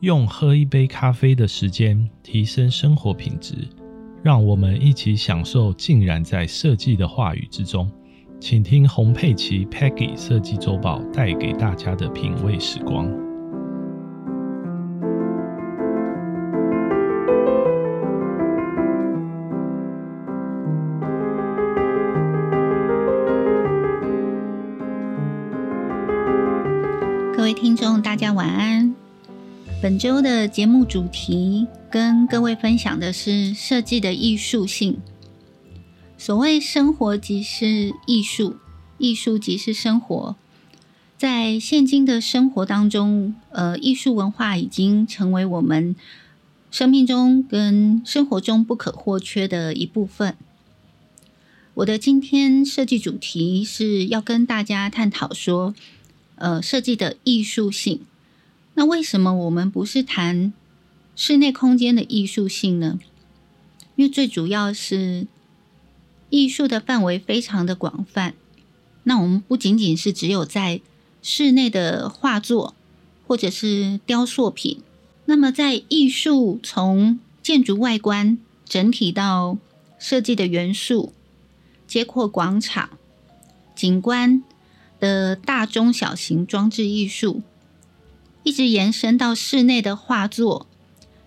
用喝一杯咖啡的时间提升生活品质，让我们一起享受浸染在设计的话语之中。请听洪佩奇 Peggy 设计周报带给大家的品味时光。各位听众，大家晚安。本周的节目主题跟各位分享的是设计的艺术性。所谓生活即是艺术，艺术即是生活。在现今的生活当中，呃，艺术文化已经成为我们生命中跟生活中不可或缺的一部分。我的今天设计主题是要跟大家探讨说，呃，设计的艺术性。那为什么我们不是谈室内空间的艺术性呢？因为最主要是艺术的范围非常的广泛。那我们不仅仅是只有在室内的画作或者是雕塑品，那么在艺术从建筑外观整体到设计的元素，街廓广场景观的大中小型装置艺术。一直延伸到室内的画作、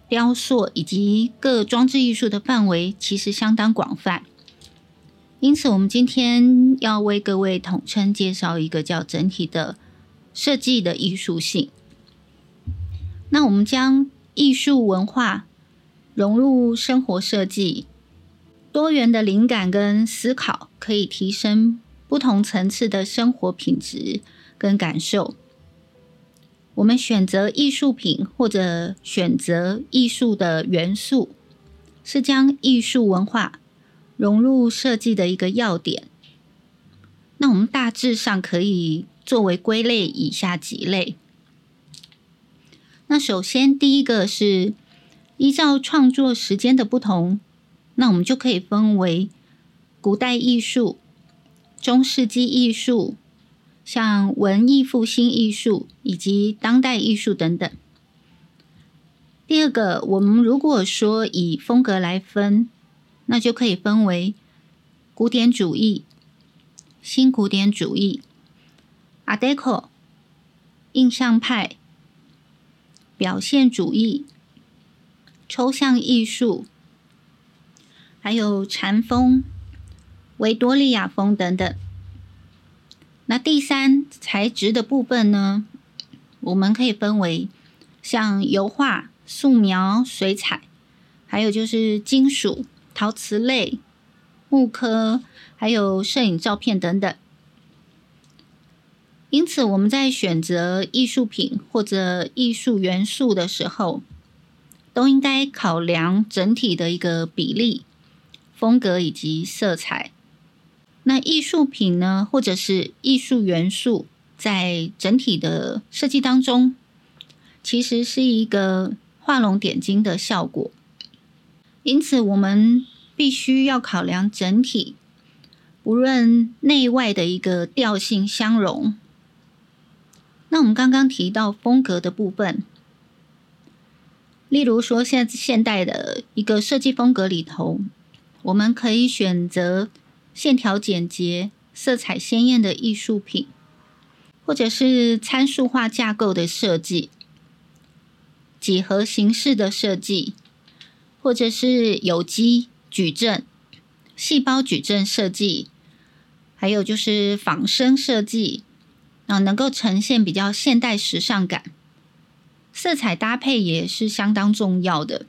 雕塑以及各装置艺术的范围，其实相当广泛。因此，我们今天要为各位统称介绍一个叫整体的设计的艺术性。那我们将艺术文化融入生活设计，多元的灵感跟思考，可以提升不同层次的生活品质跟感受。我们选择艺术品或者选择艺术的元素，是将艺术文化融入设计的一个要点。那我们大致上可以作为归类以下几类。那首先第一个是依照创作时间的不同，那我们就可以分为古代艺术、中世纪艺术。像文艺复兴艺术以及当代艺术等等。第二个，我们如果说以风格来分，那就可以分为古典主义、新古典主义、Art Deco、印象派、表现主义、抽象艺术，还有禅风、维多利亚风等等。那第三材质的部分呢，我们可以分为像油画、素描、水彩，还有就是金属、陶瓷类、木刻，还有摄影照片等等。因此，我们在选择艺术品或者艺术元素的时候，都应该考量整体的一个比例、风格以及色彩。那艺术品呢，或者是艺术元素，在整体的设计当中，其实是一个画龙点睛的效果。因此，我们必须要考量整体，无论内外的一个调性相融。那我们刚刚提到风格的部分，例如说，现在现代的一个设计风格里头，我们可以选择。线条简洁、色彩鲜艳的艺术品，或者是参数化架构的设计、几何形式的设计，或者是有机矩阵、细胞矩阵设计，还有就是仿生设计，啊，能够呈现比较现代时尚感。色彩搭配也是相当重要的。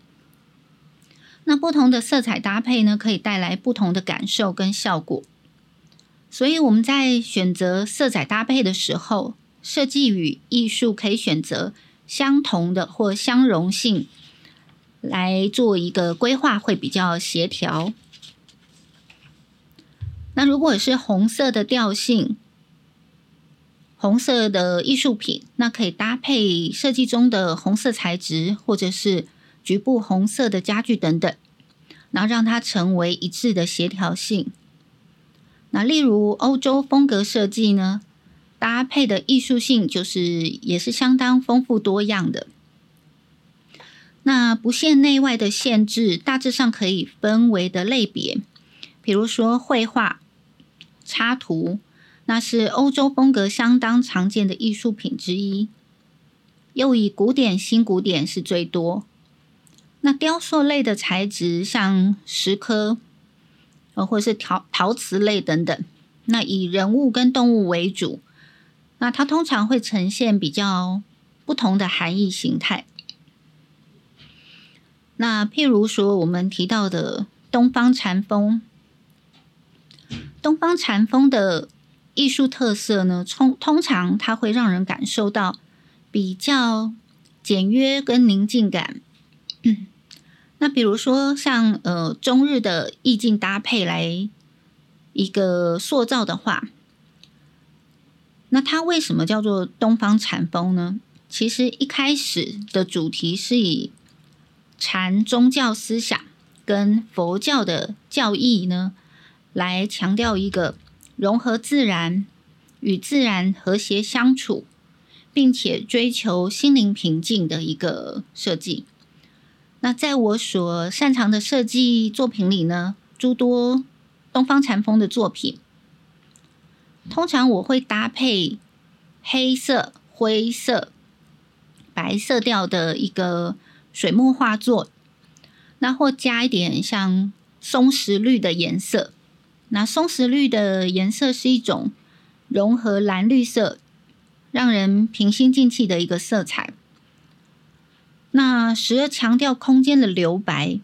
那不同的色彩搭配呢，可以带来不同的感受跟效果。所以我们在选择色彩搭配的时候，设计与艺术可以选择相同的或相容性来做一个规划，会比较协调。那如果是红色的调性，红色的艺术品，那可以搭配设计中的红色材质，或者是。局部红色的家具等等，然后让它成为一致的协调性。那例如欧洲风格设计呢，搭配的艺术性就是也是相当丰富多样的。那不限内外的限制，大致上可以分为的类别，比如说绘画、插图，那是欧洲风格相当常见的艺术品之一。又以古典、新古典是最多。那雕塑类的材质，像石刻，呃，或是陶陶瓷类等等，那以人物跟动物为主。那它通常会呈现比较不同的含义形态。那譬如说，我们提到的东方禅风，东方禅风的艺术特色呢，通通常它会让人感受到比较简约跟宁静感。那比如说，像呃中日的意境搭配来一个塑造的话，那它为什么叫做东方禅风呢？其实一开始的主题是以禅宗教思想跟佛教的教义呢，来强调一个融合自然与自然和谐相处，并且追求心灵平静的一个设计。那在我所擅长的设计作品里呢，诸多东方禅风的作品，通常我会搭配黑色、灰色、白色调的一个。水墨画作，那或加一点像松石绿的颜色。那松石绿的颜色是一种融合蓝绿色，让人平心静气的一个色彩。那时而强调空间的留白，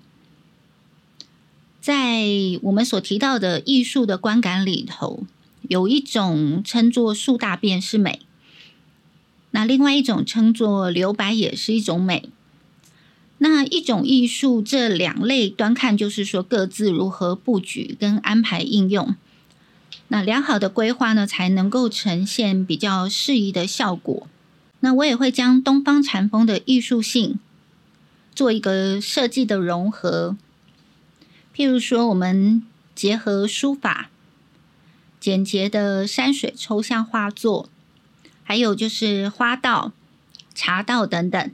在我们所提到的艺术的观感里头，有一种称作树大便是美，那另外一种称作留白也是一种美。那一种艺术，这两类端看就是说各自如何布局跟安排应用。那良好的规划呢，才能够呈现比较适宜的效果。那我也会将东方禅风的艺术性做一个设计的融合，譬如说我们结合书法、简洁的山水抽象画作，还有就是花道、茶道等等。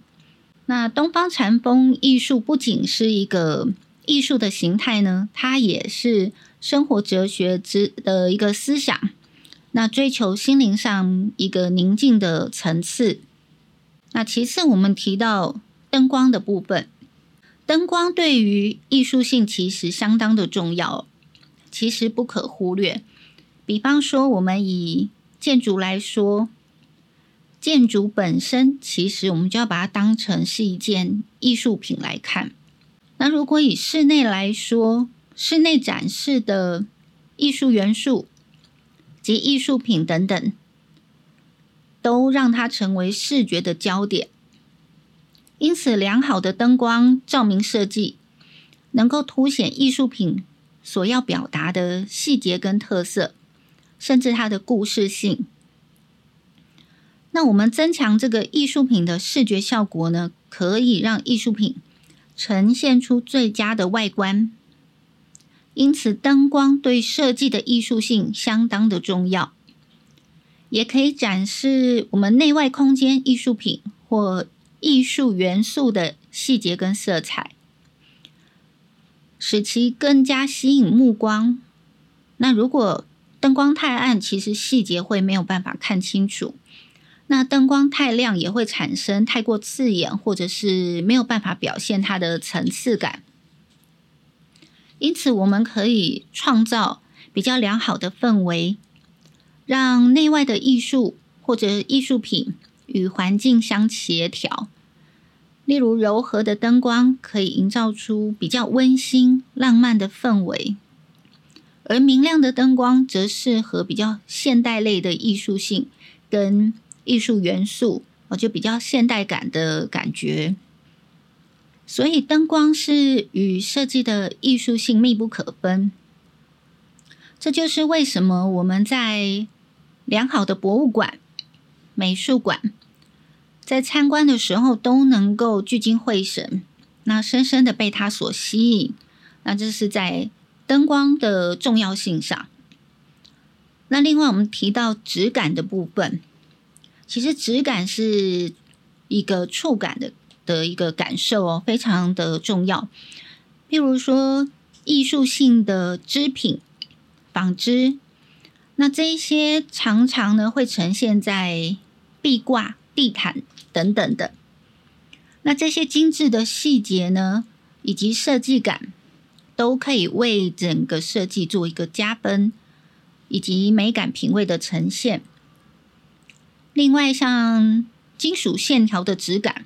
那东方禅风艺术不仅是一个艺术的形态呢，它也是生活哲学之的一个思想。那追求心灵上一个宁静的层次。那其次，我们提到灯光的部分，灯光对于艺术性其实相当的重要，其实不可忽略。比方说，我们以建筑来说。建筑本身，其实我们就要把它当成是一件艺术品来看。那如果以室内来说，室内展示的艺术元素及艺术品等等，都让它成为视觉的焦点。因此，良好的灯光照明设计，能够凸显艺术品所要表达的细节跟特色，甚至它的故事性。那我们增强这个艺术品的视觉效果呢，可以让艺术品呈现出最佳的外观。因此，灯光对设计的艺术性相当的重要，也可以展示我们内外空间艺术品或艺术元素的细节跟色彩，使其更加吸引目光。那如果灯光太暗，其实细节会没有办法看清楚。那灯光太亮也会产生太过刺眼，或者是没有办法表现它的层次感。因此，我们可以创造比较良好的氛围，让内外的艺术或者艺术品与环境相协调。例如，柔和的灯光可以营造出比较温馨、浪漫的氛围，而明亮的灯光则适合比较现代类的艺术性跟。艺术元素，哦，就比较现代感的感觉。所以灯光是与设计的艺术性密不可分。这就是为什么我们在良好的博物馆、美术馆，在参观的时候都能够聚精会神，那深深的被它所吸引。那这是在灯光的重要性上。那另外，我们提到质感的部分。其实质感是一个触感的的一个感受哦，非常的重要。譬如说，艺术性的织品、纺织，那这一些常常呢会呈现在壁挂、地毯等等的。那这些精致的细节呢，以及设计感，都可以为整个设计做一个加分，以及美感品味的呈现。另外，像金属线条的质感，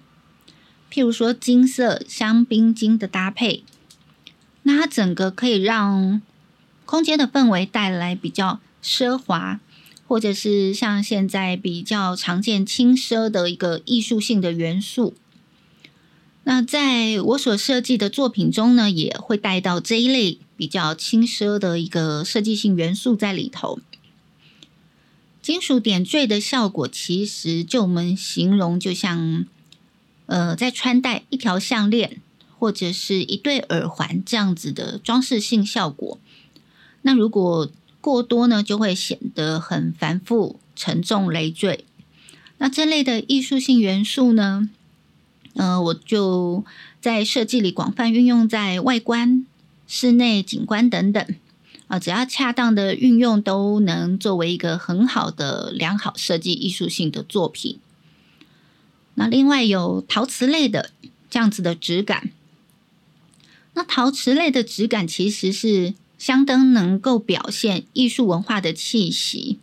譬如说金色香槟金的搭配，那它整个可以让空间的氛围带来比较奢华，或者是像现在比较常见轻奢的一个艺术性的元素。那在我所设计的作品中呢，也会带到这一类比较轻奢的一个设计性元素在里头。金属点缀的效果，其实就我们形容，就像呃，在穿戴一条项链或者是一对耳环这样子的装饰性效果。那如果过多呢，就会显得很繁复、沉重、累赘。那这类的艺术性元素呢？呃，我就在设计里广泛运用在外观、室内景观等等啊，只要恰当的运用，都能作为一个很好的良好设计艺术性的作品。那另外有陶瓷类的这样子的质感，那陶瓷类的质感其实是相当能够表现艺术文化的气息，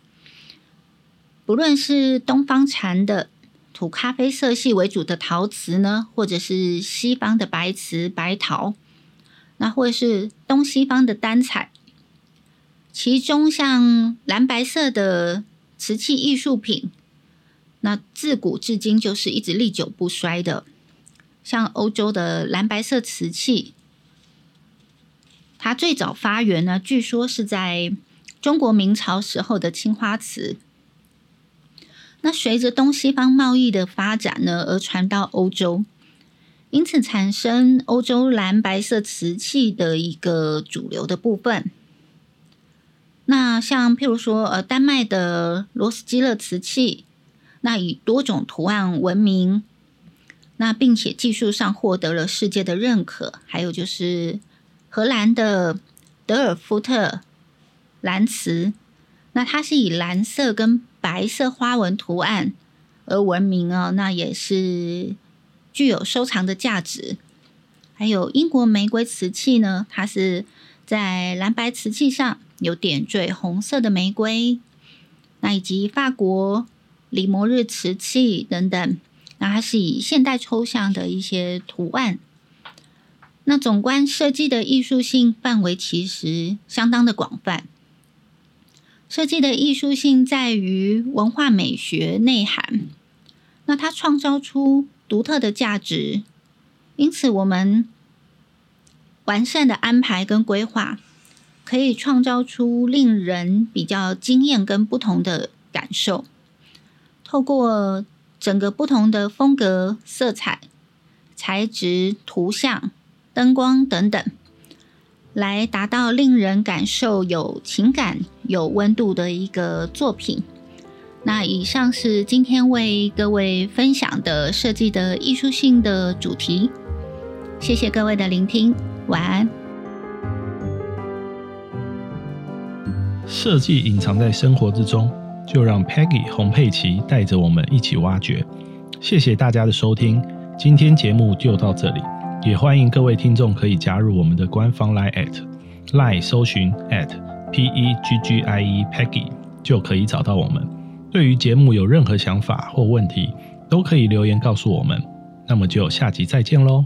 不论是东方禅的。土咖啡色系为主的陶瓷呢，或者是西方的白瓷、白陶，那或者是东西方的单彩，其中像蓝白色的瓷器艺术品，那自古至今就是一直历久不衰的。像欧洲的蓝白色瓷器，它最早发源呢，据说是在中国明朝时候的青花瓷。那随着东西方贸易的发展呢，而传到欧洲，因此产生欧洲蓝白色瓷器的一个主流的部分。那像譬如说，呃，丹麦的罗斯基勒瓷器，那以多种图案闻名，那并且技术上获得了世界的认可。还有就是荷兰的德尔夫特蓝瓷，那它是以蓝色跟白色花纹图案而闻名哦，那也是具有收藏的价值。还有英国玫瑰瓷器呢，它是在蓝白瓷器上有点缀红色的玫瑰。那以及法国李摩日瓷器等等，那它是以现代抽象的一些图案。那总观设计的艺术性范围其实相当的广泛。设计的艺术性在于文化美学内涵，那它创造出独特的价值，因此我们完善的安排跟规划，可以创造出令人比较惊艳跟不同的感受。透过整个不同的风格、色彩、材质、图像、灯光等等。来达到令人感受有情感、有温度的一个作品。那以上是今天为各位分享的设计的艺术性的主题。谢谢各位的聆听，晚安。设计隐藏在生活之中，就让 Peggy 洪佩奇带着我们一起挖掘。谢谢大家的收听，今天节目就到这里。也欢迎各位听众可以加入我们的官方 Line at Line 搜寻 at P E G G I E Peggy 就可以找到我们。对于节目有任何想法或问题，都可以留言告诉我们。那么就下集再见喽。